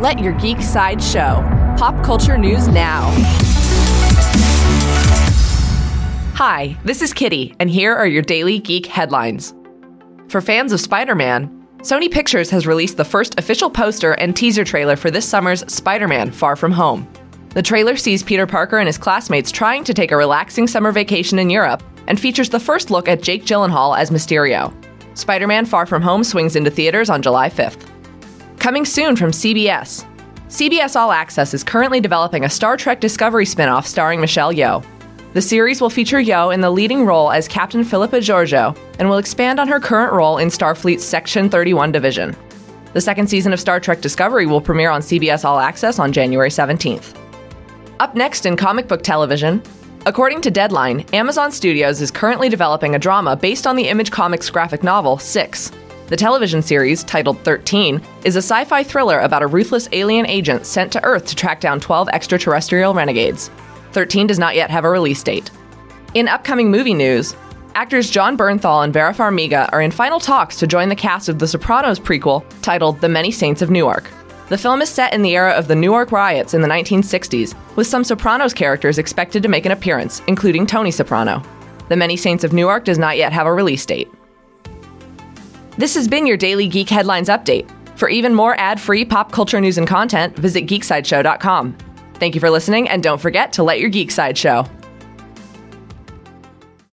Let your geek side show. Pop culture news now. Hi, this is Kitty, and here are your daily geek headlines. For fans of Spider Man, Sony Pictures has released the first official poster and teaser trailer for this summer's Spider Man Far From Home. The trailer sees Peter Parker and his classmates trying to take a relaxing summer vacation in Europe and features the first look at Jake Gyllenhaal as Mysterio. Spider Man Far From Home swings into theaters on July 5th. Coming soon from CBS. CBS All Access is currently developing a Star Trek Discovery spin off starring Michelle Yeoh. The series will feature Yeoh in the leading role as Captain Philippa Georgiou and will expand on her current role in Starfleet's Section 31 division. The second season of Star Trek Discovery will premiere on CBS All Access on January 17th. Up next in comic book television, according to Deadline, Amazon Studios is currently developing a drama based on the Image Comics graphic novel Six. The television series, titled 13, is a sci fi thriller about a ruthless alien agent sent to Earth to track down 12 extraterrestrial renegades. 13 does not yet have a release date. In upcoming movie news, actors Jon Bernthal and Vera Farmiga are in final talks to join the cast of The Sopranos prequel titled The Many Saints of Newark. The film is set in the era of the Newark riots in the 1960s, with some Sopranos characters expected to make an appearance, including Tony Soprano. The Many Saints of Newark does not yet have a release date. This has been your daily Geek Headlines update. For even more ad free pop culture news and content, visit geeksideshow.com. Thank you for listening, and don't forget to let your geek side show.